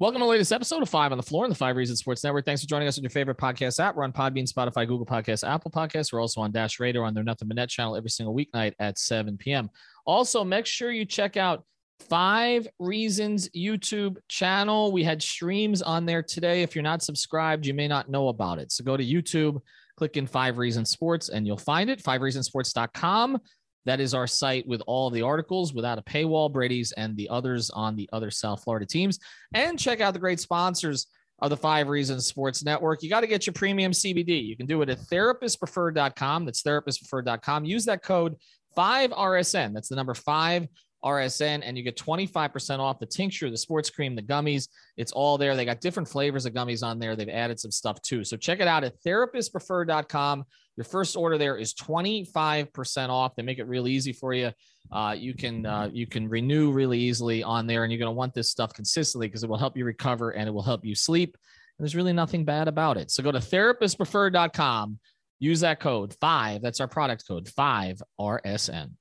Welcome to the latest episode of Five on the Floor on the Five Reasons Sports Network. Thanks for joining us on your favorite podcast app. We're on Podbean, Spotify, Google Podcasts, Apple Podcasts. We're also on Dash Radio on their Nothing But Net channel every single weeknight at 7 p.m. Also, make sure you check out Five Reasons YouTube channel. We had streams on there today. If you're not subscribed, you may not know about it. So go to YouTube, click in Five Reasons Sports, and you'll find it. FiveReasonsports.com. That is our site with all the articles without a paywall, Brady's and the others on the other South Florida teams. And check out the great sponsors of the Five Reasons Sports Network. You got to get your premium CBD. You can do it at therapistpreferred.com. That's therapistpreferred.com. Use that code 5RSN. That's the number 5 RSN, and you get 25% off the tincture, the sports cream, the gummies. It's all there. They got different flavors of gummies on there. They've added some stuff too. So check it out at therapistpreferred.com. Your first order there is 25% off. They make it real easy for you. Uh, you can uh, you can renew really easily on there, and you're going to want this stuff consistently because it will help you recover and it will help you sleep. And there's really nothing bad about it. So go to therapistpreferred.com. Use that code five. That's our product code five RSN.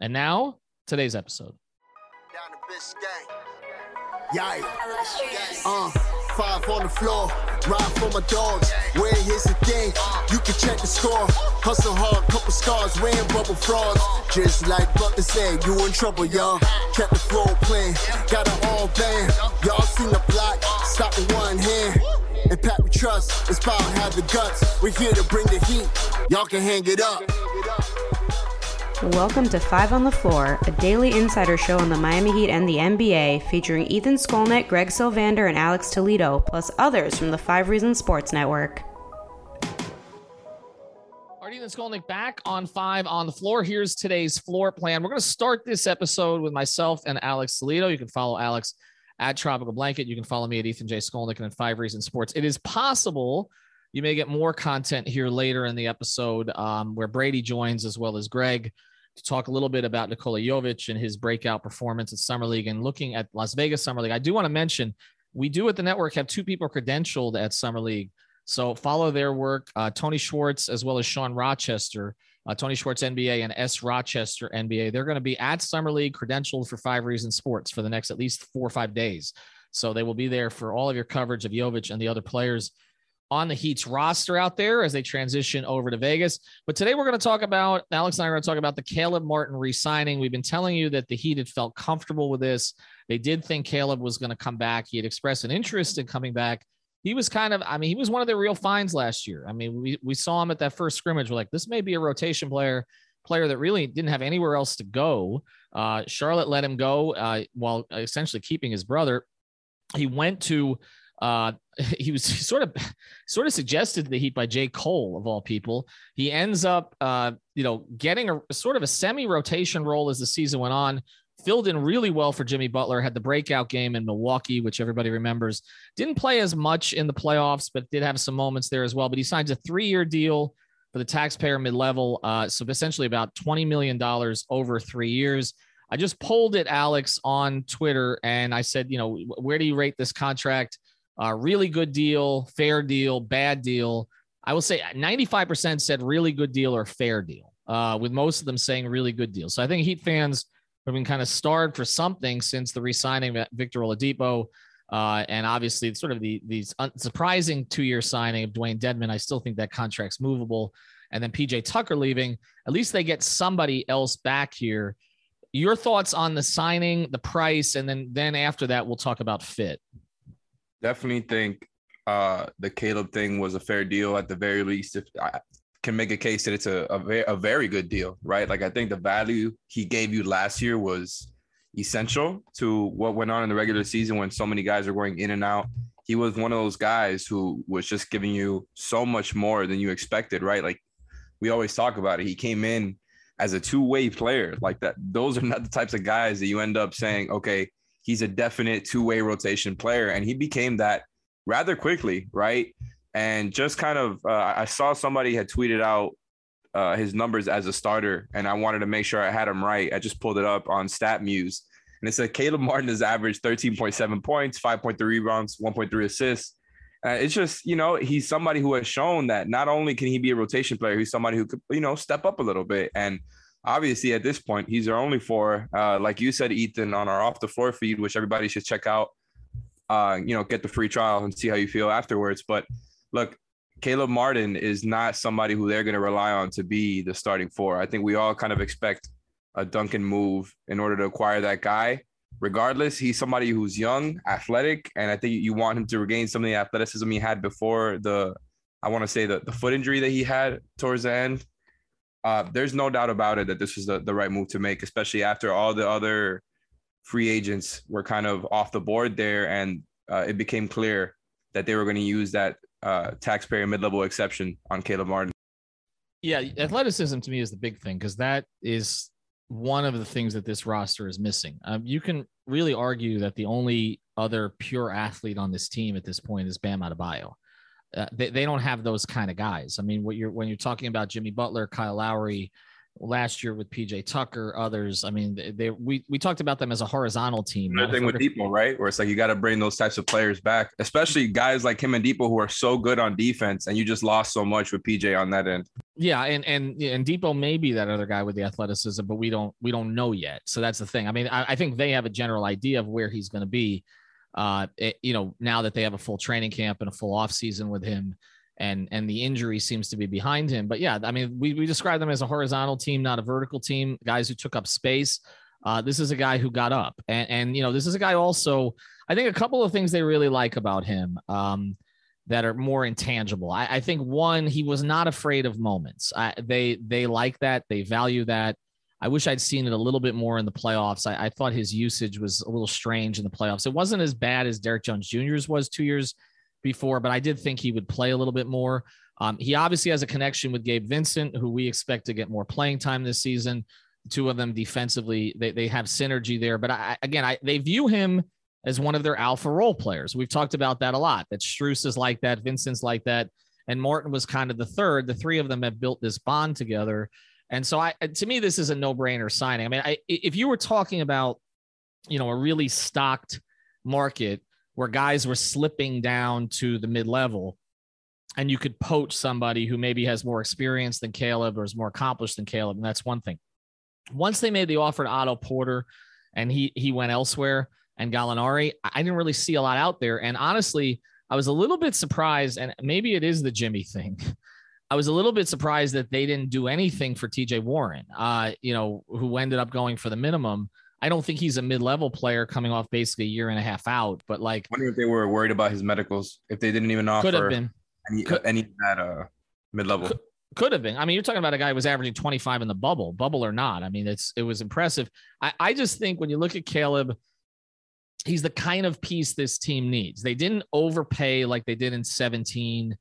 And now today's episode. Uh, five on the floor, ride for my dogs. Where here's the thing, you can check the score. Hustle hard, couple scars, wearing bubble. Just like said, you in trouble, y'all. Kept the playing, got all. Y'all seen the block, stop with one hand. We trust, have the guts. We're here to bring the heat, y'all can hang it up. Welcome to Five on the Floor, a daily insider show on the Miami Heat and the NBA, featuring Ethan Skolnick, Greg Sylvander, and Alex Toledo, plus others from the Five Reasons Sports Network. Art Ethan Skolnick back on Five on the Floor. Here's today's floor plan. We're going to start this episode with myself and Alex Toledo. You can follow Alex at Tropical Blanket. You can follow me at Ethan J. Skolnick and at Five Reasons Sports. It is possible you may get more content here later in the episode um, where Brady joins as well as Greg to talk a little bit about Nikola Jovic and his breakout performance at Summer League and looking at Las Vegas Summer League. I do want to mention we do at the network have two people credentialed at Summer League. So follow their work, uh, Tony Schwartz as well as Sean Rochester, uh, Tony Schwartz NBA and S Rochester NBA. They're going to be at Summer League credentialed for Five Reasons Sports for the next at least four or five days. So they will be there for all of your coverage of Jovic and the other players on the Heat's roster out there as they transition over to Vegas. But today we're going to talk about Alex and I are going to talk about the Caleb Martin re-signing. We've been telling you that the Heat had felt comfortable with this. They did think Caleb was going to come back. He had expressed an interest in coming back. He was kind of, I mean, he was one of the real finds last year. I mean, we, we saw him at that first scrimmage. We're like, this may be a rotation player, player that really didn't have anywhere else to go. Uh, Charlotte let him go uh, while essentially keeping his brother. He went to uh, he was sort of sort of suggested to the Heat by J. Cole of all people. He ends up, uh, you know, getting a sort of a semi-rotation role as the season went on. Filled in really well for Jimmy Butler. Had the breakout game in Milwaukee, which everybody remembers. Didn't play as much in the playoffs, but did have some moments there as well. But he signs a three-year deal for the taxpayer mid-level, uh, so essentially about twenty million dollars over three years. I just polled it, Alex, on Twitter, and I said, you know, where do you rate this contract? Uh, really good deal, fair deal, bad deal. I will say 95% said really good deal or fair deal, uh, with most of them saying really good deal. So I think Heat fans have been kind of starved for something since the re-signing of Victor Oladipo. Uh, and obviously, sort of the these surprising two-year signing of Dewayne Dedmon. I still think that contract's movable. And then PJ Tucker leaving. At least they get somebody else back here. Your thoughts on the signing, the price, and then then after that, we'll talk about fit definitely think uh, the Caleb thing was a fair deal at the very least. If I can make a case that it's a, a, very, a very good deal, right? Like I think the value he gave you last year was essential to what went on in the regular season when so many guys are going in and out. He was one of those guys who was just giving you so much more than you expected, right? Like we always talk about it. He came in as a two-way player like that. Those are not the types of guys that you end up saying, okay, he's a definite two-way rotation player, and he became that rather quickly, right? And just kind of, uh, I saw somebody had tweeted out uh, his numbers as a starter, and I wanted to make sure I had him right. I just pulled it up on StatMuse, and it said Caleb Martin has averaged 13.7 points, 5.3 rebounds, 1.3 assists. Uh, it's just, you know, he's somebody who has shown that not only can he be a rotation player, he's somebody who could, you know, step up a little bit. And obviously, at this point, he's our only four. Uh, like you said, Ethan, on our off the floor feed, which everybody should check out. Uh, you know, get the free trial and see how you feel afterwards. But look, Caleb Martin is not somebody who they're going to rely on to be the starting four. I think we all kind of expect a Duncan move in order to acquire that guy. Regardless, he's somebody who's young, athletic, and I think you want him to regain some of the athleticism he had before the, I want to say the, the foot injury that he had towards the end. Uh, there's no doubt about it that this was the, the right move to make, especially after all the other free agents were kind of off the board there, and uh, it became clear that they were going to use that uh, taxpayer mid-level exception on Caleb Martin. Yeah, athleticism to me is the big thing because that is one of the things that this roster is missing. Um, you can really argue that the only other pure athlete on this team at this point is Bam Adebayo. Uh, they, they don't have those kind of guys. I mean, what you're when you're talking about Jimmy Butler, Kyle Lowry, last year with PJ Tucker, others. I mean, they, they we we talked about them as a horizontal team. The thing with Dipo, right? Where it's like you got to bring those types of players back, especially guys like him and Dipo who are so good on defense, and you just lost so much with PJ on that end. Yeah, and and and Dipo may be that other guy with the athleticism, but we don't we don't know yet. So that's the thing. I mean, I, I think they have a general idea of where he's going to be. Uh, it, you know, now that they have a full training camp and a full off season with him and and the injury seems to be behind him. But yeah, I mean, we we describe them as a horizontal team, not a vertical team. Guys who took up space. Uh, this is a guy who got up, and and you know, this is a guy also. I think a couple of things they really like about him. Um, that are more intangible. I, I, think one, he was not afraid of moments. I, they they like that. They value that. I wish I'd seen it a little bit more in the playoffs. I, I, thought his usage was a little strange in the playoffs. It wasn't as bad as Derrick Jones Jr.'s was two years before, but I did think he would play a little bit more. Um, he obviously has a connection with Gabe Vincent, who we expect to get more playing time this season. The two of them defensively, they, they have synergy there. But I, again, I, they view him as one of their alpha role players. We've talked about that a lot. That Strus is like that, Vincent's like that, and Martin was kind of the third. The three of them have built this bond together. And so, I to me, this is a no-brainer signing. I mean, I, if you were talking about, you know, a really stocked market where guys were slipping down to the mid level and you could poach somebody who maybe has more experience than Caleb or is more accomplished than Caleb. And that's one thing. Once they made the offer to Otto Porter and he he went elsewhere and Gallinari, I didn't really see a lot out there. And honestly, I was a little bit surprised, and maybe it is the Jimmy thing. I was a little bit surprised that they didn't do anything for TJ Warren, uh, you know, who ended up going for the minimum. I don't think he's a mid-level player coming off basically a year and a half out. But like, I wonder if they were worried about his medicals if they didn't even offer could have been any could, any at uh mid-level. Could, could, have been. I mean, you're talking about a guy who was averaging 25 in the bubble, bubble or not. I mean, it's it was impressive. I, I just think when you look at Caleb, he's the kind of piece this team needs. They didn't overpay like they did in 17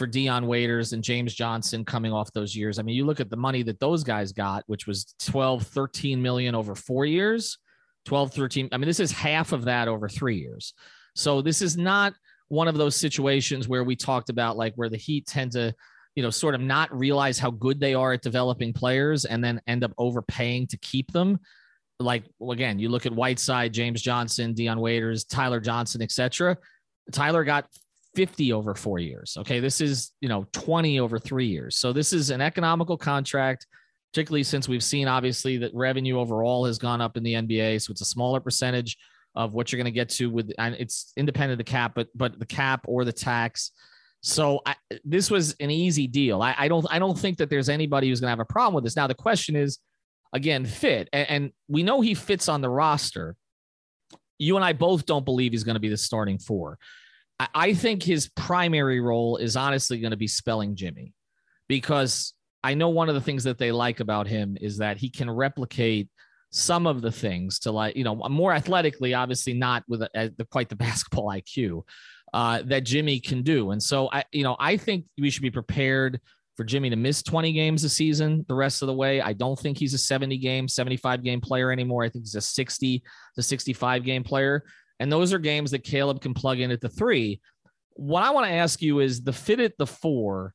for Dion Waiters and James Johnson coming off those years. I mean, you look at the money that those guys got, which was 12, 13 million over four years, 12, 13. I mean, this is half of that over three years. So this is not one of those situations where we talked about like where the Heat tend to, you know, sort of not realize how good they are at developing players and then end up overpaying to keep them. Like again, you look at Whiteside, James Johnson, Dion Waiters, Tyler Johnson, etc. Tyler got 50 over four years. Okay. This is, you know, 20 over three years. So this is an economical contract, particularly since we've seen obviously that revenue overall has gone up in the NBA. So it's a smaller percentage of what you're going to get to with, and it's independent of the cap, but, but the cap or the tax. So I, this was an easy deal. I, I, don't, I don't think that there's anybody who's going to have a problem with this. Now, the question is, again, fit. And, and we know he fits on the roster. You and I both don't believe he's going to be the starting four. I think his primary role is honestly going to be spelling Jimmy because I know one of the things that they like about him is that he can replicate some of the things to like, you know, more athletically, obviously not with a, a, quite the basketball IQ uh, that Jimmy can do. And so I, you know, I think we should be prepared for Jimmy to miss 20 games a season the rest of the way. I don't think he's a 70 game, 75 game player anymore. I think he's a 60 to 65 game player. And those are games that Caleb can plug in at the three. What I want to ask you is the fit at the four,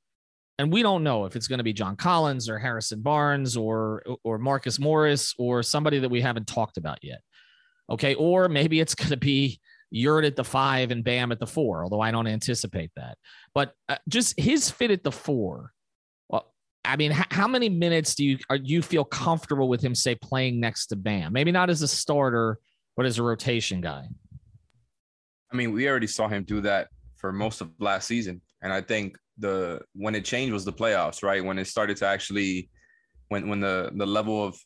and we don't know if it's going to be John Collins or Harrison Barnes or or Marcus Morris or somebody that we haven't talked about yet. Okay, or maybe it's going to be Yurt at the five and Bam at the four, although I don't anticipate that. But uh, just his fit at the four. Well, I mean, how many minutes do you are you feel comfortable with him, say, playing next to Bam? Maybe not as a starter, but as a rotation guy. I mean, we already saw him do that for most of last season, and I think the when it changed was the playoffs, right? When it started to actually, when when the the level of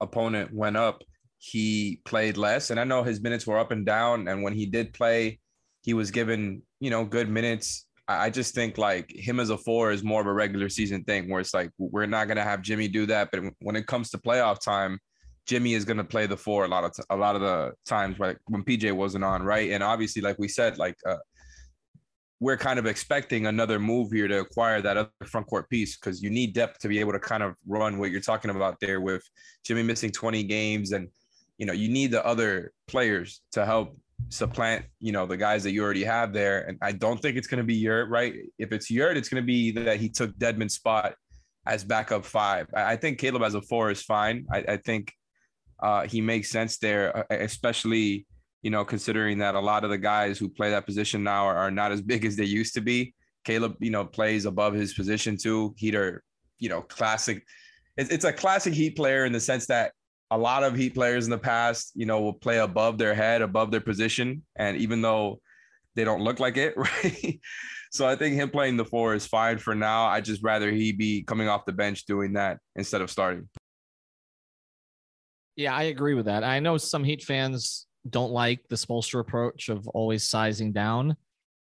opponent went up, he played less. And I know his minutes were up and down, and when he did play, he was given you know good minutes. I just think like him as a four is more of a regular season thing, where it's like we're not gonna have Jimmy do that, but when it comes to playoff time Jimmy is going to play the four a lot of t- a lot of the times when PJ wasn't on, right? And obviously, like we said, like uh, we're kind of expecting another move here to acquire that other front court piece because you need depth to be able to kind of run what you're talking about there with Jimmy missing 20 games and you know you need the other players to help supplant you know the guys that you already have there. And I don't think it's going to be Yurt right? If it's Yurt it's going to be that he took Dedmon's spot as backup five. I, I think Caleb as a four is fine. I, I think uh, he makes sense there, uh, especially you know considering that a lot of the guys who play that position now are, are not as big as they used to be. Caleb, you know, plays above his position too. Heater, you know, classic. It's, it's a classic Heat player in the sense that a lot of Heat players in the past, you know, will play above their head, above their position, and even though they don't look like it, right? so I think him playing the four is fine for now. I just rather he be coming off the bench doing that instead of starting. Yeah, I agree with that. I know some Heat fans don't like the Spoelstra approach of always sizing down.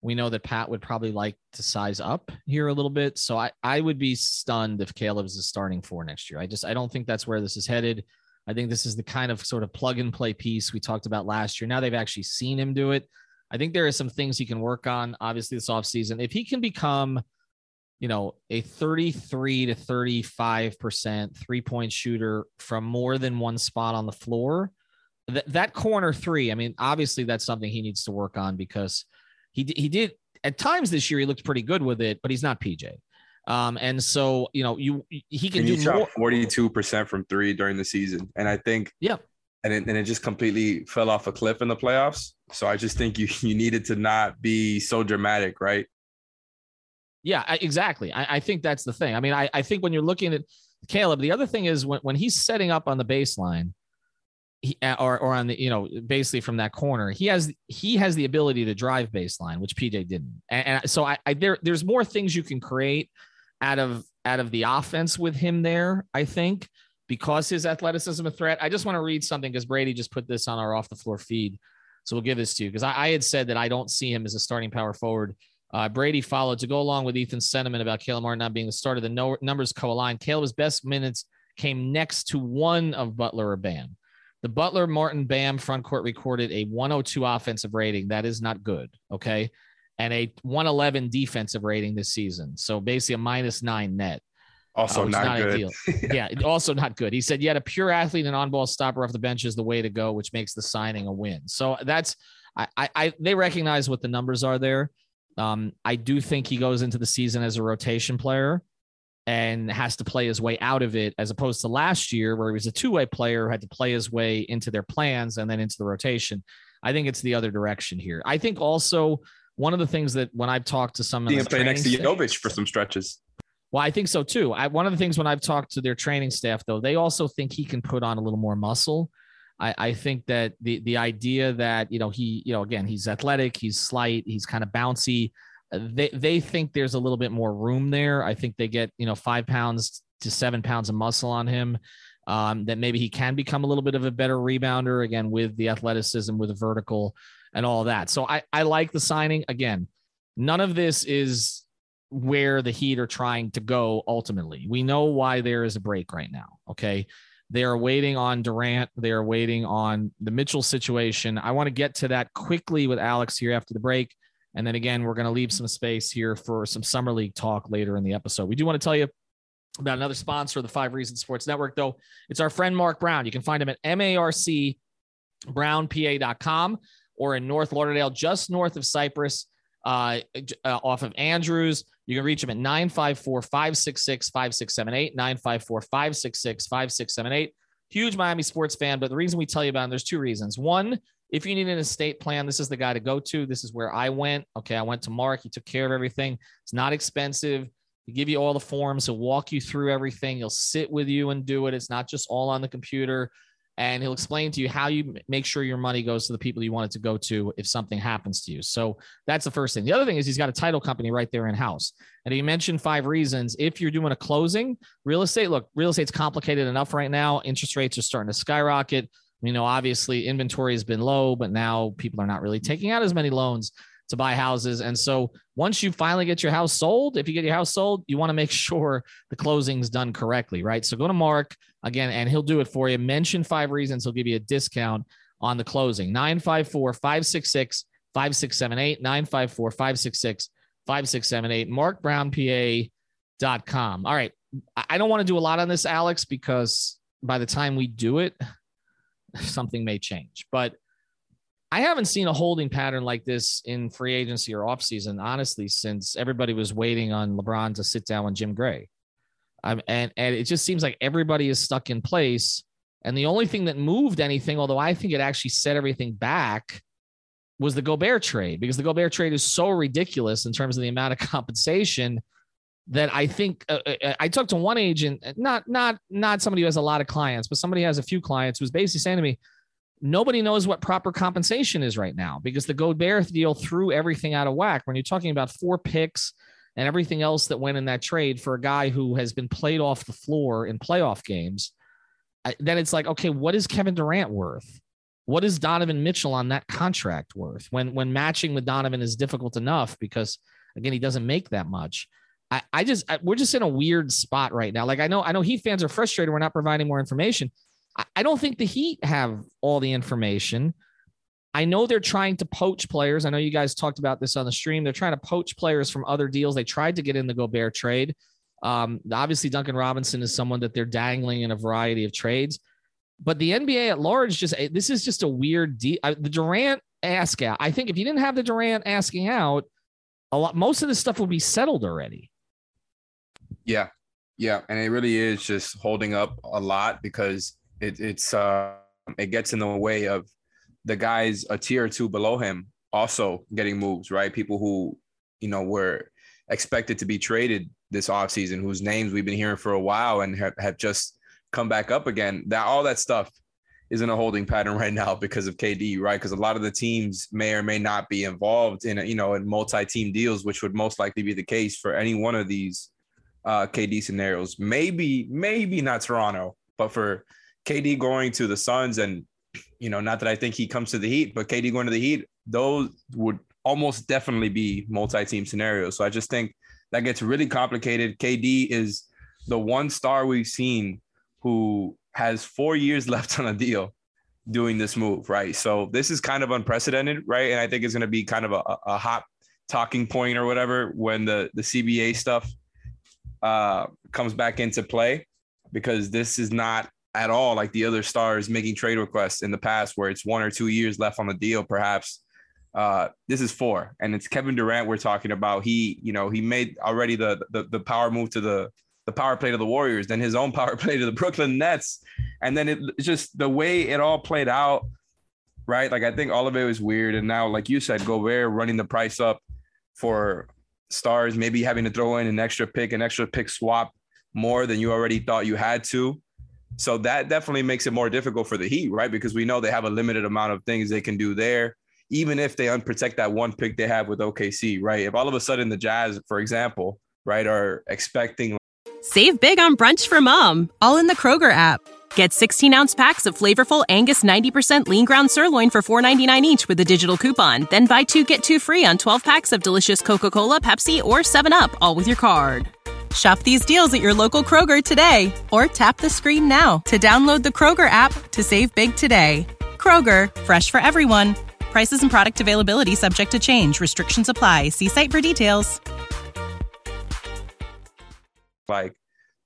We know that Pat would probably like to size up here a little bit. So I, I would be stunned if Caleb is starting four next year. I just I don't think that's where this is headed. I think this is the kind of sort of plug and play piece we talked about last year. Now they've actually seen him do it. I think there are some things he can work on, obviously, this offseason. If he can become you know, a 33 to 35% three point shooter from more than one spot on the floor. That, that corner three, I mean, obviously that's something he needs to work on because he, he did at times this year, he looked pretty good with it, but he's not PJ. Um, and so, you know, you, he can and do he shot 42% from three during the season. And I think, yeah, and it, and it just completely fell off a cliff in the playoffs. So I just think you, you needed to not be so dramatic, right? Yeah, I, exactly. I, I, think that's the thing. I mean, I, I think when you're looking at Caleb, the other thing is when, when he's setting up on the baseline, he, or or on the you know basically from that corner, he has he has the ability to drive baseline, which PJ didn't. And, and so I, I there there's more things you can create out of out of the offense with him there. I think because his athleticism a threat. I just want to read something because Brady just put this on our off the floor feed, so we'll give this to you because I, I had said that I don't see him as a starting power forward uh, Brady followed to go along with Ethan's sentiment about Caleb Martin not being the starter. The no- numbers co-aligned. Caleb's best minutes came next to one of Butler or Bam. The Butler Martin Bam front court recorded a 102 offensive rating. That is not good. Okay. And a 111 defensive rating this season. So basically a minus nine net. Also uh, not, not, good. Ideal. yeah, also not good. He said, yet a pure athlete and on-ball stopper off the bench is the way to go, which makes the signing a win. So that's I, I they recognize what the numbers are there. Um, I do think he goes into the season as a rotation player and has to play his way out of it, as opposed to last year where he was a two way player who had to play his way into their plans and then into the rotation. I think it's the other direction here. I think also one of the things that when I've talked to some of the play next to Jovic for some stretches. Well, I think so too. I, one of the things when I've talked to their training staff, though, they also think he can put on a little more muscle. I, I think that the the idea that you know he you know again he's athletic, he's slight, he's kind of bouncy. Uh, they they think there's a little bit more room there. I think they get you know five pounds to seven pounds of muscle on him. Um, that maybe he can become a little bit of a better rebounder again with the athleticism, with the vertical, and all that. So I I like the signing again. None of this is where the Heat are trying to go ultimately. We know why there is a break right now. Okay. They are waiting on Durant. They are waiting on the Mitchell situation. I want to get to that quickly with Alex here after the break. And then again, we're going to leave some space here for some summer league talk later in the episode. We do want to tell you about another sponsor of the Five Reasons Sports Network, though. It's our friend Mark Brown. You can find him at marcbrownpa.com or in North Lauderdale, just north of Cypress, uh, uh, off of Andrews. You can reach him at 954 566 5678, 954 566 5678. Huge Miami sports fan, but the reason we tell you about him, there's two reasons. One, if you need an estate plan, this is the guy to go to. This is where I went. Okay, I went to Mark. He took care of everything. It's not expensive. He give you all the forms. He'll walk you through everything. He'll sit with you and do it. It's not just all on the computer. And he'll explain to you how you make sure your money goes to the people you want it to go to if something happens to you. So that's the first thing. The other thing is he's got a title company right there in house. And he mentioned five reasons. If you're doing a closing, real estate, look, real estate's complicated enough right now. Interest rates are starting to skyrocket. You know, obviously inventory has been low, but now people are not really taking out as many loans to buy houses. And so once you finally get your house sold, if you get your house sold, you want to make sure the closing's done correctly, right? So go to Mark again, and he'll do it for you. Mention five reasons, he'll give you a discount on the closing. 954 566 5678, 954 566 5678, markbrownpa.com. All right. I don't want to do a lot on this, Alex, because by the time we do it, something may change. But I haven't seen a holding pattern like this in free agency or offseason, honestly, since everybody was waiting on LeBron to sit down with Jim Gray. And, and it just seems like everybody is stuck in place. And the only thing that moved anything, although I think it actually set everything back, was the Gobert trade because the Gobert trade is so ridiculous in terms of the amount of compensation that I think uh, uh I talked to one agent, not not not somebody who has a lot of clients, but somebody who has a few clients, who's basically saying to me, nobody knows what proper compensation is right now because the Gobert deal threw everything out of whack. When you're talking about four picks and everything else that went in that trade for a guy who has been played off the floor in playoff games, then it's like, okay, what is Kevin Durant worth? What is Donovan Mitchell on that contract worth? When when matching with Donovan is difficult enough because again he doesn't make that much. I, I just I, we're just in a weird spot right now. Like I know I know Heat fans are frustrated. We're not providing more information. I don't think the Heat have all the information. I know they're trying to poach players. I know you guys talked about this on the stream. They're trying to poach players from other deals. They tried to get in the Gobert trade. Um, obviously, Duncan Robinson is someone that they're dangling in a variety of trades. But the NBA at large, just this is just a weird deal. The Durant ask out. I think if you didn't have the Durant asking out, a lot most of this stuff would be settled already. Yeah, yeah, and it really is just holding up a lot because it, it's uh, it gets in the way of the guys a tier or two below him also getting moves, right? People who, you know, were expected to be traded this offseason, whose names we've been hearing for a while and have, have just come back up again. That all that stuff is in a holding pattern right now because of KD, right? Because a lot of the teams may or may not be involved in, you know, in multi-team deals, which would most likely be the case for any one of these uh, KD scenarios. Maybe, maybe not Toronto, but for KD going to the Suns, and you know, not that I think he comes to the Heat, but KD going to the Heat, those would almost definitely be multi-team scenarios. So I just think that gets really complicated. KD is the one star we've seen who has four years left on a deal doing this move, right? So this is kind of unprecedented, right? And I think it's going to be kind of a, a hot talking point or whatever when the the CBA stuff uh, comes back into play because this is not at all like the other stars making trade requests in the past where it's one or two years left on the deal perhaps uh, this is four. And it's kevin durant we're talking about. He you know he made already the the, the power move to the the power play to the warriors then his own power play to the brooklyn nets. And then it just the way it all played out right? Like i think all of it was weird. And now like you said gobert running the price up for stars maybe having to throw in an extra pick an extra pick swap more than you already thought you had to so that definitely makes it more difficult for the Heat, right? Because we know they have a limited amount of things they can do there, even if they unprotect that one pick they have with OKC, right? If all of a sudden the Jazz, for example, right, are expecting. Save big on brunch for mom, all in the Kroger app. Get 16 ounce packs of flavorful Angus 90% lean ground sirloin for $4.99 each with a digital coupon. Then buy two get two free on 12 packs of delicious Coca Cola, Pepsi, or 7UP, all with your card. Shop these deals at your local Kroger today or tap the screen now to download the Kroger app to save big today. Kroger, fresh for everyone. Prices and product availability subject to change. Restrictions apply. See site for details. Like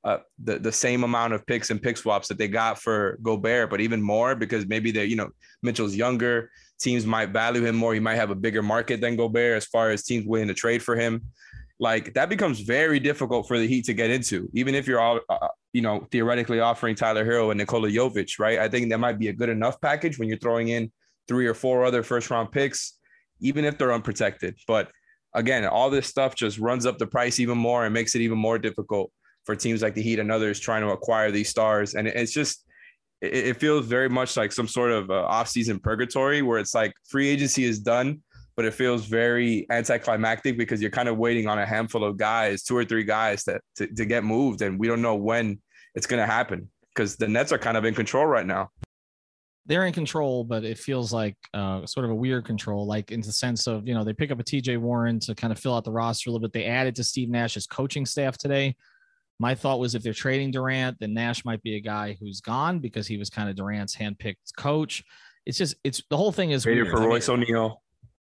uh, the the same amount of picks and pick swaps that they got for Gobert, but even more because maybe they're you know Mitchell's younger. Teams might value him more. He might have a bigger market than Gobert as far as teams willing to trade for him. Like that becomes very difficult for the Heat to get into, even if you're all uh, you know theoretically offering Tyler Herro and Nikola Jovic, right? I think that might be a good enough package when you're throwing in three or four other first round picks, even if they're unprotected. But again, all this stuff just runs up the price even more and makes it even more difficult for teams like the Heat and others trying to acquire these stars. And it's just, it, feels very much like some sort of uh, off-season purgatory where it's like free agency is done, but it feels very anticlimactic because you're kind of waiting on a handful of guys, two or three guys that to, to get moved, and we don't know when it's going to happen because the Nets are kind of in control right now. They're in control, but it feels like uh, sort of a weird control, like in the sense of you know they pick up a TJ Warren to kind of fill out the roster a little bit. They added to Steve Nash's coaching staff today my thought was if they're trading Durant, then Nash might be a guy who's gone because he was kind of Durant's handpicked coach. It's just it's the whole thing is weird. for Royce I mean, O'Neale.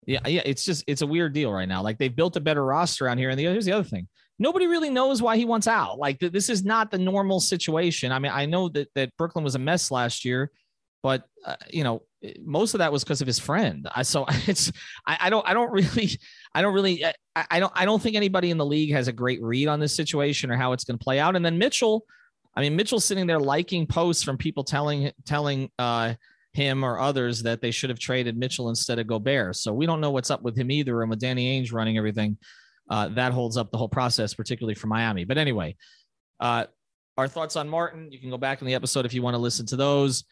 Yeah, yeah, it's just it's a weird deal right now. Like they've built a better roster around here, and the, here's the other thing: nobody really knows why he wants out. Like this is not the normal situation. I mean, I know that that Brooklyn was a mess last year, but uh, you know most of that was because of his friend. I so it's I, I, don't I don't really I don't really I, I, don't I don't think anybody in the league has a great read on this situation or how it's going to play out. And then Mitchell, I mean Mitchell's sitting there liking posts from people telling telling uh, him or others that they should have traded Mitchell instead of Gobert. So we don't know what's up with him either. And with Danny Ainge running everything, uh, that holds up the whole process, particularly for Miami. But anyway, uh, our thoughts on Martin. You can go back in the episode if you want to listen to those.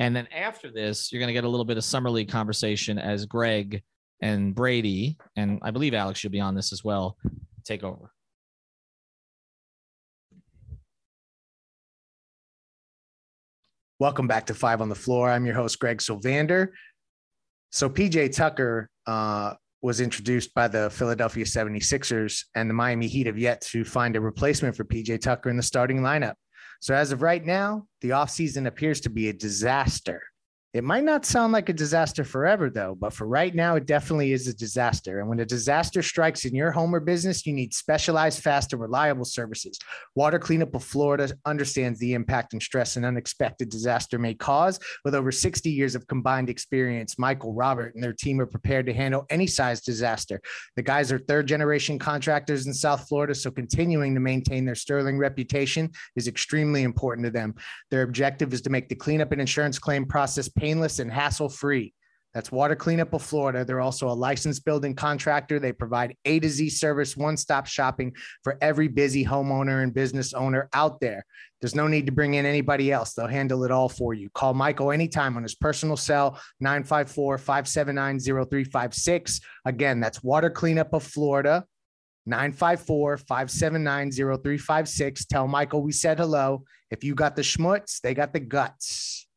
And then after this, you're going to get a little bit of summer league conversation as Greg and Brady, and I believe Alex, you'll be on this as well, take over. Welcome back to Five on the Floor. I'm your host, Greg Sylvander. So, PJ Tucker uh, was introduced by the Philadelphia 76ers, and the Miami Heat have yet to find a replacement for PJ Tucker in the starting lineup. So as of right now, the offseason appears to be a disaster. It might not sound like a disaster forever, though, but for right now, it definitely is a disaster. And when a disaster strikes in your home or business, you need specialized, fast, and reliable services. Water Cleanup of Florida understands the impact and stress an unexpected disaster may cause. With over 60 years of combined experience, Michael, Robert, and their team are prepared to handle any size disaster. The guys are third generation contractors in South Florida, so continuing to maintain their sterling reputation is extremely important to them. Their objective is to make the cleanup and insurance claim process painless and hassle free. That's Water Cleanup of Florida. They're also a licensed building contractor. They provide A to Z service, one stop shopping for every busy homeowner and business owner out there. There's no need to bring in anybody else. They'll handle it all for you. Call Michael anytime on his personal cell, 954 579 0356. Again, that's Water Cleanup of Florida. 954 579 0356. Tell Michael we said hello. If you got the schmutz, they got the guts.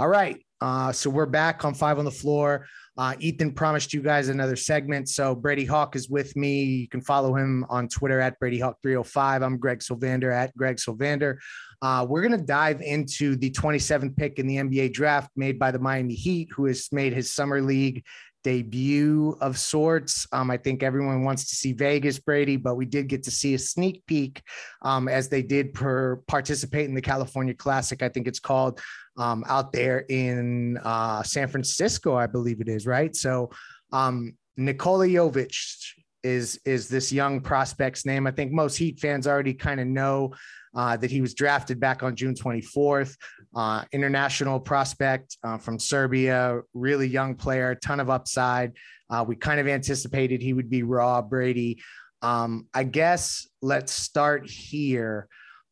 All right. Uh, so we're back on five on the floor. Uh, Ethan promised you guys another segment. So Brady Hawk is with me. You can follow him on Twitter at Brady Hawk 305. I'm Greg Sylvander at Greg Sylvander. Uh, we're going to dive into the 27th pick in the NBA draft made by the Miami Heat, who has made his summer league debut of sorts. Um, I think everyone wants to see Vegas Brady, but we did get to see a sneak peek um, as they did per participate in the California Classic. I think it's called um, out there in uh, San Francisco, I believe it is, right? So um, Nikola Jovic is is this young prospect's name. I think most Heat fans already kind of know uh, that he was drafted back on June 24th. Uh, international prospect uh, from Serbia, really young player, ton of upside. Uh, we kind of anticipated he would be raw Brady. Um, I guess let's start here.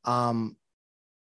Um,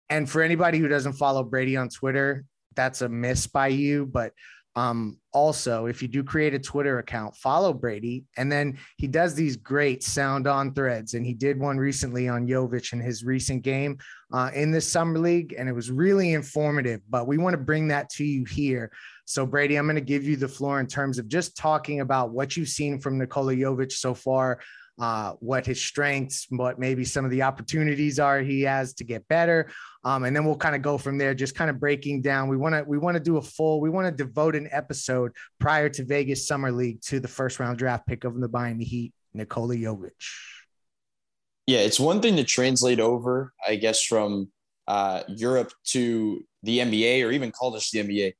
and for anybody who doesn't follow Brady on Twitter, that's a miss by you. But um, also, if you do create a Twitter account, follow Brady. And then he does these great sound on threads. And he did one recently on Jovic in his recent game uh, in this summer league. And it was really informative. But we want to bring that to you here. So, Brady, I'm going to give you the floor in terms of just talking about what you've seen from Nikola Jovic so far. Uh, what his strengths, what maybe some of the opportunities are he has to get better, Um, and then we'll kind of go from there, just kind of breaking down. We want to we want to do a full, we want to devote an episode prior to Vegas Summer League to the first round draft pick of the Miami Heat, Nikola Jovic. Yeah, it's one thing to translate over, I guess, from uh, Europe to the NBA or even college to the NBA,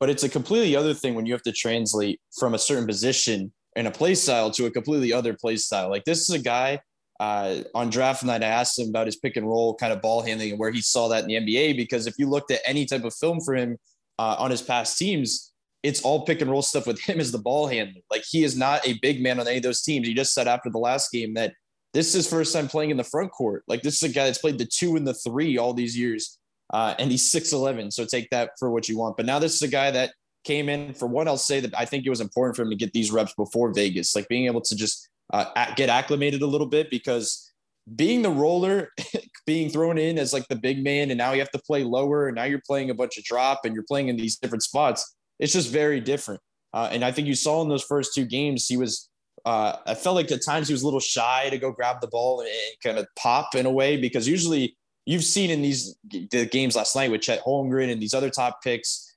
but it's a completely other thing when you have to translate from a certain position and a play style to a completely other play style. Like this is a guy uh, on draft night, I asked him about his pick and roll kind of ball handling and where he saw that in the NBA. Because if you looked at any type of film for him uh, on his past teams, it's all pick and roll stuff with him as the ball handler. Like he is not a big man on any of those teams. He just said after the last game that this is his first time playing in the front court. Like this is a guy that's played the two and the three all these years, uh, and he's six eleven. So take that for what you want. But now this is a guy that came in for one. I'll say that I think it was important for him to get these reps before Vegas, like being able to just uh, get acclimated a little bit because being the roller, being thrown in as like the big man, and now you have to play lower, and now you're playing a bunch of drop, and you're playing in these different spots. It's just very different. Uh, and I think you saw in those first two games, he was. Uh, I felt like at times he was a little shy to go grab the ball and, and kind of pop in a way because usually you've seen in these the games last night with Chet Holmgren and these other top picks,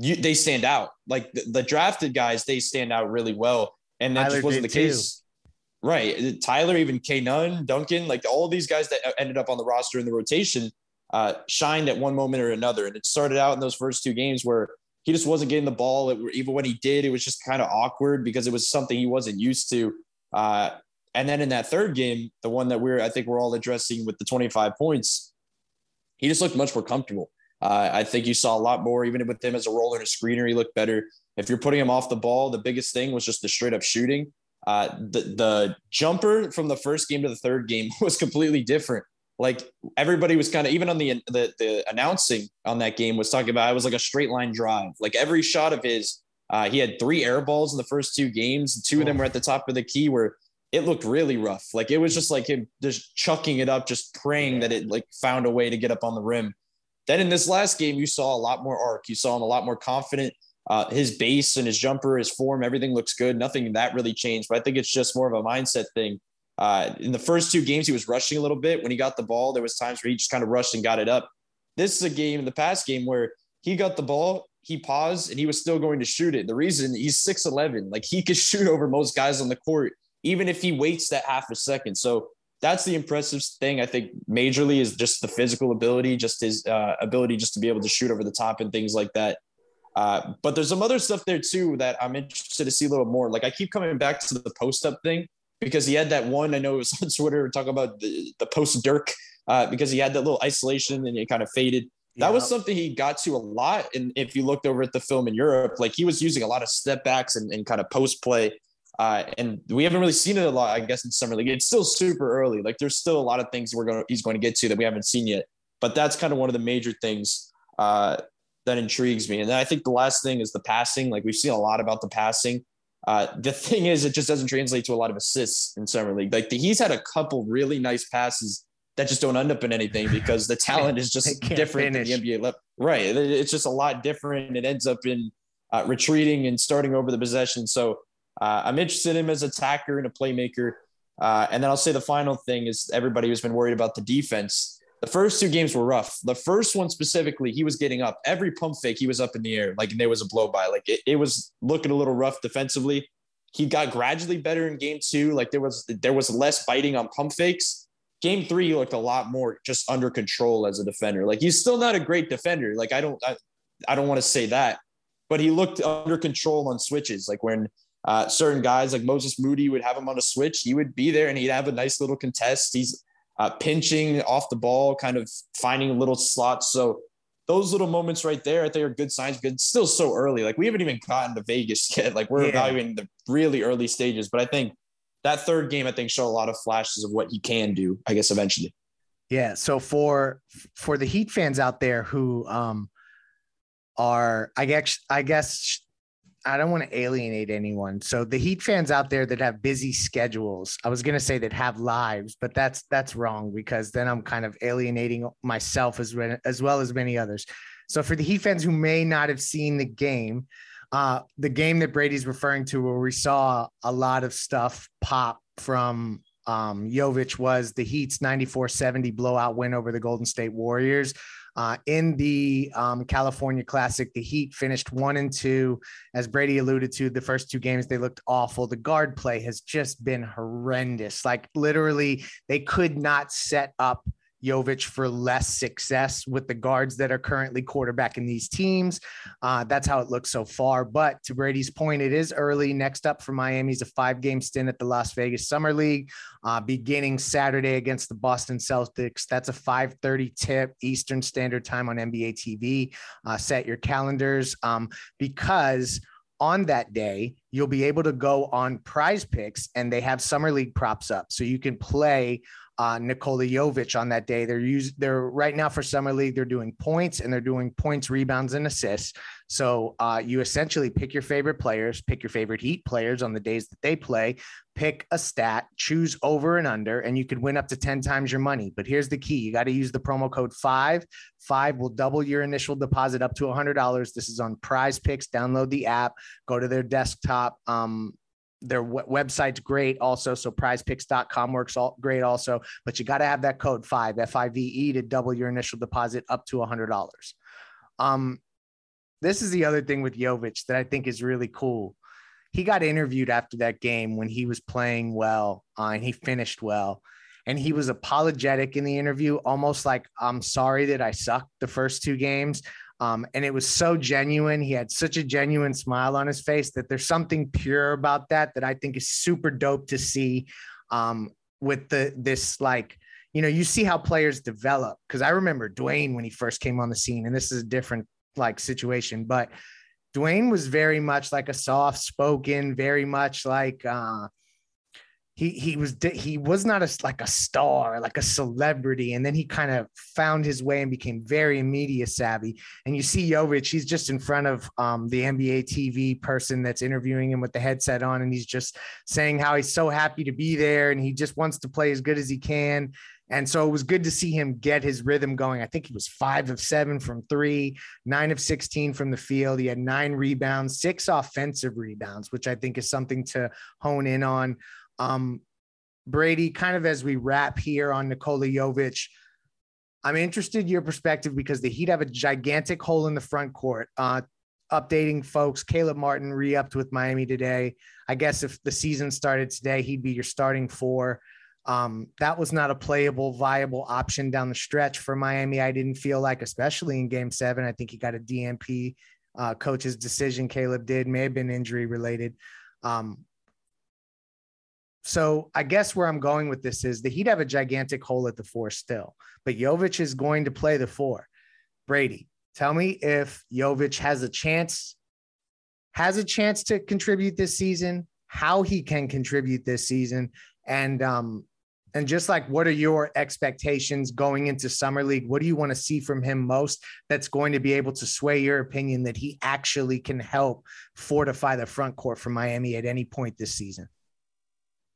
you, they stand out. Like the, the, drafted guys, they stand out really well, and that Tyler just wasn't the case. Right. Tyler, even K Nunn, Duncan, like all these guys that ended up on the roster in the rotation uh, shined at one moment or another. And it started out in those first two games where he just wasn't getting the ball. It, even when he did, it was just kind of awkward because it was something he wasn't used to. Uh, and then in that third game, the one that we're, I think we're all addressing with the 25 points, he just looked much more comfortable. Uh, I think you saw a lot more, even with him as a roller and a screener, he looked better. If you're putting him off the ball, the biggest thing was just the straight up shooting. Uh, the the jumper from the first game to the third game was completely different. Like everybody was kind of even on the, the the announcing on that game was talking about it was like a straight line drive. Like every shot of his, uh, he had three air balls in the first two games. Two of them were at the top of the key where it looked really rough. Like it was just like him just chucking it up, just praying that it like found a way to get up on the rim. Then in this last game, you saw a lot more arc. You saw him a lot more confident. Uh, his base and his jumper, his form, everything looks good. Nothing that really changed, but I think it's just more of a mindset thing. Uh, in the first two games, he was rushing a little bit. When he got the ball, there was times where he just kind of rushed and got it up. This is a game in the past game where he got the ball, he paused, and he was still going to shoot it. The reason he's 6'11, like he could shoot over most guys on the court, even if he waits that half a second. So that's the impressive thing. I think majorly is just the physical ability, just his uh, ability just to be able to shoot over the top and things like that. Uh, but there's some other stuff there too that I'm interested to see a little more. Like I keep coming back to the post up thing because he had that one. I know it was on Twitter talking about the, the post Dirk uh, because he had that little isolation and it kind of faded. That yeah. was something he got to a lot. And if you looked over at the film in Europe, like he was using a lot of step backs and, and kind of post play. Uh, and we haven't really seen it a lot, I guess, in summer league. It's still super early. Like there's still a lot of things we're going he's going to get to that we haven't seen yet. But that's kind of one of the major things uh, that intrigues me. And then I think the last thing is the passing. Like we've seen a lot about the passing. Uh, the thing is, it just doesn't translate to a lot of assists in summer league. Like the, he's had a couple really nice passes that just don't end up in anything because the talent is just different finish. than the NBA level. Right. It's just a lot different. It ends up in uh, retreating and starting over the possession. So uh, I'm interested in him as a attacker and a playmaker. Uh, and then I'll say the final thing is everybody who's been worried about the defense. The first two games were rough. The first one specifically, he was getting up. Every pump fake, he was up in the air, like and there was a blow by. Like it, it was looking a little rough defensively. He got gradually better in game two. Like there was there was less biting on pump fakes. Game three, he looked a lot more just under control as a defender. Like he's still not a great defender. Like I don't I, I don't want to say that, but he looked under control on switches. Like when uh, certain guys like Moses Moody would have him on a switch, he would be there and he'd have a nice little contest. He's uh, pinching off the ball, kind of finding little slots. So those little moments right there, I think are good signs. Because it's still so early. Like we haven't even gotten to Vegas yet. Like we're yeah. evaluating the really early stages. But I think that third game, I think, showed a lot of flashes of what he can do. I guess eventually. Yeah. So for for the Heat fans out there who um are, I guess, I guess I don't want to alienate anyone. So the Heat fans out there that have busy schedules, I was going to say that have lives, but that's that's wrong because then I'm kind of alienating myself as as well as many others. So for the Heat fans who may not have seen the game, uh, the game that Brady's referring to, where we saw a lot of stuff pop from um, Jovic was the Heat's 94 70 blowout win over the Golden State Warriors. Uh, in the um, California Classic, the Heat finished one and two. As Brady alluded to, the first two games they looked awful. The guard play has just been horrendous. Like literally, they could not set up Jovic for less success with the guards that are currently quarterbacking these teams. Uh, that's how it looks so far. But to Brady's point, it is early. Next up for Miami is a five game stint at the Las Vegas Summer League, uh, beginning Saturday against the Boston Celtics. That's a 5:30 tip Eastern Standard Time on NBA TV. Uh, set your calendars um, because on that day, you'll be able to go on prize picks and they have summer league props up. So you can play uh, Nikola Jovic on that day. They're use they're right now for summer league. They're doing points and they're doing points, rebounds, and assists. So uh, you essentially pick your favorite players, pick your favorite Heat players on the days that they play, pick a stat, choose over and under, and you could win up to ten times your money. But here's the key: you got to use the promo code five. Five will double your initial deposit up to hundred dollars. This is on Prize Picks. Download the app, go to their desktop. Um, their w- website's great also so prizepicks.com works all great also but you got to have that code 5 f-i-v-e to double your initial deposit up to a $100 um this is the other thing with Jovic that I think is really cool. He got interviewed after that game when he was playing well uh, and he finished well. And he was apologetic in the interview, almost like, I'm sorry that I sucked the first two games. Um, and it was so genuine. He had such a genuine smile on his face that there's something pure about that that I think is super dope to see. Um, with the this like, you know, you see how players develop. Because I remember Dwyane when he first came on the scene, and this is a different like situation, but Dwyane was very much like a soft spoken, very much like uh, he he was he was not a like a star like a celebrity and then he kind of found his way and became very media savvy and you see Jovic he's just in front of um, the NBA TV person that's interviewing him with the headset on and he's just saying how he's so happy to be there and he just wants to play as good as he can and so it was good to see him get his rhythm going. I think he was five of seven from three, nine of 16 from the field. He had nine rebounds, six offensive rebounds, which I think is something to hone in on. Um, Brady, kind of as we wrap here on Nikola Jovic, I'm interested in your perspective because the Heat have a gigantic hole in the front court. Uh, updating folks, Caleb Martin re upped with Miami today. I guess if the season started today, he'd be your starting four. Um, that was not a playable, viable option down the stretch for Miami. I didn't feel like, especially in game seven, I think he got a DNP. Uh, coach's decision, Caleb did, may have been injury related. Um, so I guess where I'm going with this is the Heat have a gigantic hole at the four still, but Jovic is going to play the four. Brady, tell me if Jovic has a chance, has a chance to contribute this season, how he can contribute this season, and um, and just like what are your expectations going into summer league? What do you want to see from him most that's going to be able to sway your opinion that he actually can help fortify the front court for Miami at any point this season?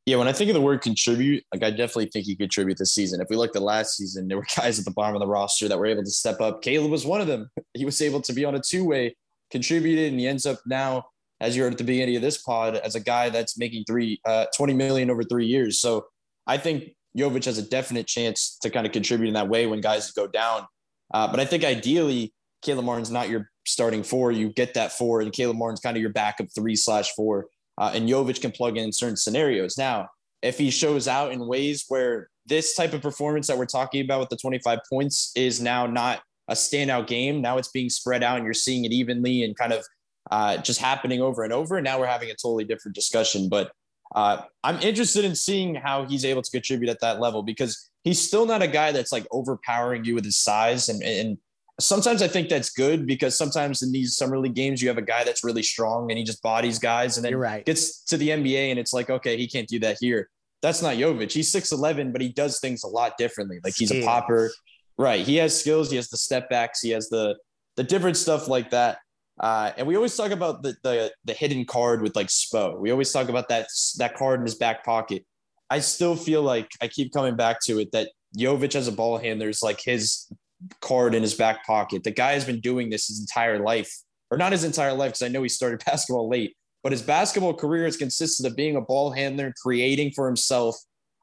Yeah, when I think of the word contribute, like I definitely think he contribute this season. If we looked at last season, there were guys at the bottom of the roster that were able to step up. Caleb was one of them. He was able to be on a two-way, contributed, and he ends up now, as you heard at the beginning of this pod, as a guy that's making three, uh, 20 million over three years. So I think Jovic has a definite chance to kind of contribute in that way when guys go down. Uh, but I think ideally, Caleb Martin's not your starting four. You get that four, and Caleb Martin's kind of your backup three slash four uh, and Jovic can plug in in certain scenarios. Now, if he shows out in ways where this type of performance that we're talking about with the 25 points is now not a standout game, now it's being spread out and you're seeing it evenly and kind of uh, just happening over and over. And Now we're having a totally different discussion. But uh, I'm interested in seeing how he's able to contribute at that level because he's still not a guy that's like overpowering you with his size and, and sometimes I think that's good because sometimes in these summer league games you have a guy that's really strong and he just bodies guys and then right. gets to the NBA and it's like okay he can't do that here. That's not Jovic. He's 6'11, but he does things a lot differently. Like he's a popper. Right. He has skills. He has the step backs. He has the the different stuff like that. Uh, and we always talk about the, the the hidden card with like Spo. We always talk about that that card in his back pocket. I still feel like I keep coming back to it that Jovic as a ball handler is like his card in his back pocket. The guy has been doing this his entire life, or not his entire life, because I know he started basketball late, but his basketball career has consisted of being a ball handler, creating for himself,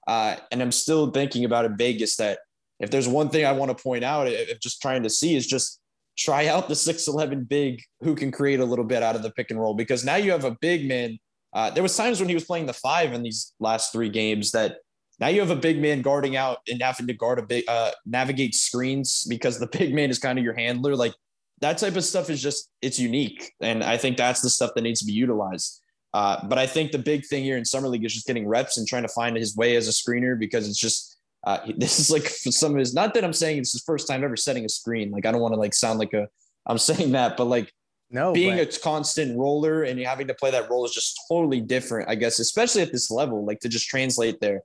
Uh, and I'm still thinking about in Vegas that if there's one thing I want to point out, if just trying to see is just try out the 6'11 big who can create a little bit out of the pick and roll because now you have a big man. Uh, there was times when he was playing the five in these last three games that now you have a big man guarding out and having to guard a big uh, navigate screens because the big man is kind of your handler. Like that type of stuff is just it's unique, and I think that's the stuff that needs to be utilized. Uh, but I think the big thing here in summer league is just getting reps and trying to find his way as a screener because it's just uh, this is like for some of his. Not that I'm saying it's his first time ever setting a screen. Like I don't want to like sound like a I'm saying that, but like no being but- a constant roller and having to play that role is just totally different. I guess especially at this level, like to just translate there.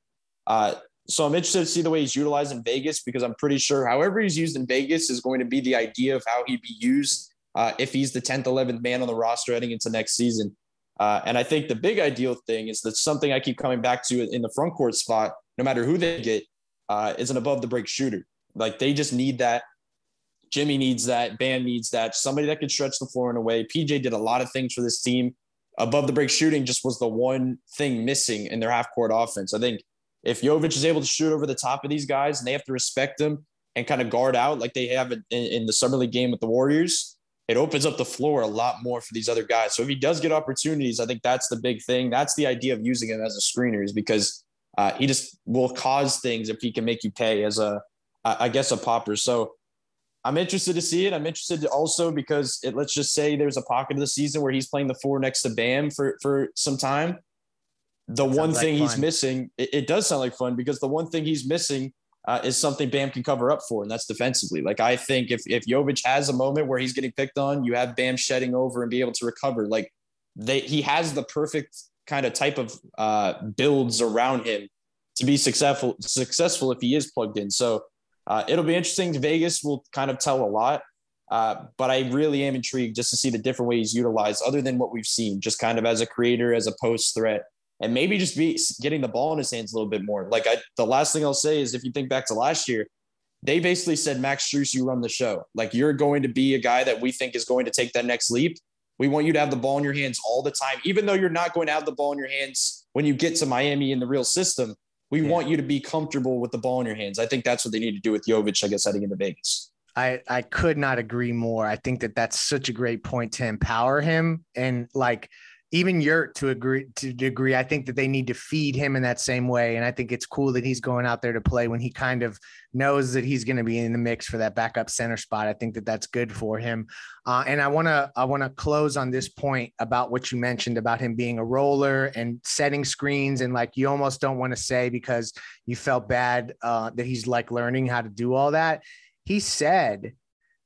Uh, so I'm interested to see the way he's utilized in Vegas because I'm pretty sure however he's used in Vegas is going to be the idea of how he'd be used uh, if he's the 10th, 11th man on the roster heading into next season. Uh, and I think the big ideal thing is that something I keep coming back to in the front court spot, no matter who they get, uh, is an above the break shooter. Like they just need that. Jimmy needs that. Bam needs that. Somebody that can stretch the floor in a way. PJ did a lot of things for this team. Above the break shooting just was the one thing missing in their half court offense. I think if Jovic is able to shoot over the top of these guys and they have to respect them and kind of guard out like they have in, in the summer league game with the Warriors, it opens up the floor a lot more for these other guys. So if he does get opportunities, I think that's the big thing. That's the idea of using him as a screener is because uh, he just will cause things if he can make you pay as a, I guess, a popper. So I'm interested to see it. I'm interested also because it, let's just say there's a pocket of the season where he's playing the four next to Bam for for some time. The Sounds one like thing he's missing, it, it does sound like fun because the one thing he's missing uh, is something Bam can cover up for, and that's defensively. Like I think if if Jovic has a moment where he's getting picked on, you have Bam shedding over and be able to recover. Like they, he has the perfect kind of type of uh, builds around him to be successful successful if he is plugged in. So uh, it'll be interesting. Vegas will kind of tell a lot. Uh, but I really am intrigued just to see the different ways utilized, other than what we've seen, just kind of as a creator, as a post threat, and maybe just be getting the ball in his hands a little bit more. Like I, the last thing I'll say is, if you think back to last year, they basically said, Max Strus, you run the show. Like you're going to be a guy that we think is going to take that next leap. We want you to have the ball in your hands all the time, even though you're not going to have the ball in your hands when you get to Miami in the real system. We Yeah. want you to be comfortable with the ball in your hands. I think that's what they need to do with Jovic, I guess, heading into Vegas. I, I could not agree more. I think that that's such a great point to empower him and like even Yurt to agree to degree. I think that they need to feed him in that same way. And I think it's cool that he's going out there to play when he kind of knows that he's going to be in the mix for that backup center spot. I think that that's good for him. Uh, and I want to I want to close on this point about what you mentioned about him being a roller and setting screens and like you almost don't want to say because you felt bad uh, that he's like learning how to do all that. He said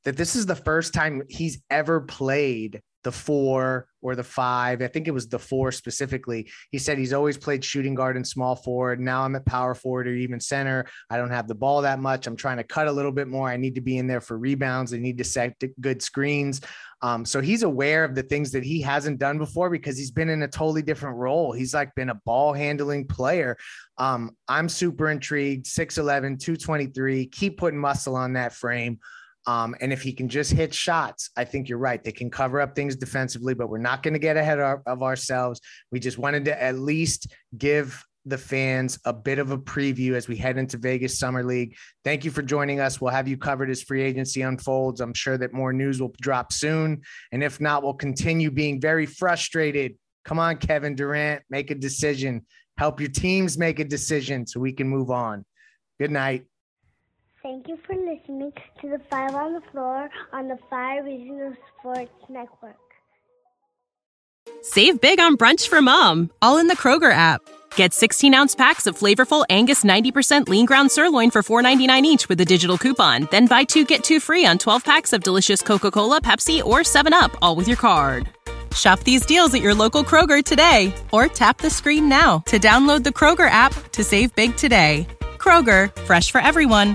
that this is the first time he's ever played the four or the five. I think it was the four specifically. He said he's always played shooting guard and small forward. Now I'm at power forward or even center. I don't have the ball that much. I'm trying to cut a little bit more. I need to be in there for rebounds. I need to set good screens. Um, so he's aware of the things that he hasn't done before because he's been in a totally different role. He's like been a ball handling player. Um, I'm super intrigued. 6'11, 223. Keep putting muscle on that frame. Um, and if he can just hit shots, I think you're right. They can cover up things defensively, but we're not going to get ahead of, of ourselves. We just wanted to at least give the fans a bit of a preview as we head into Vegas Summer League. Thank you for joining us. We'll have you covered as free agency unfolds. I'm sure that more news will drop soon. And if not, we'll continue being very frustrated. Come on, Kevin Durant, make a decision. Help your teams make a decision so we can move on. Good night. Thank you for listening to the Five on the Floor on the Five Regional Sports Network. Save big on brunch for mom, all in the Kroger app. Get 16 ounce packs of flavorful Angus 90% lean ground sirloin for $4.99 each with a digital coupon. Then buy two get two free on 12 packs of delicious Coca Cola, Pepsi, or 7UP, all with your card. Shop these deals at your local Kroger today or tap the screen now to download the Kroger app to save big today. Kroger, fresh for everyone.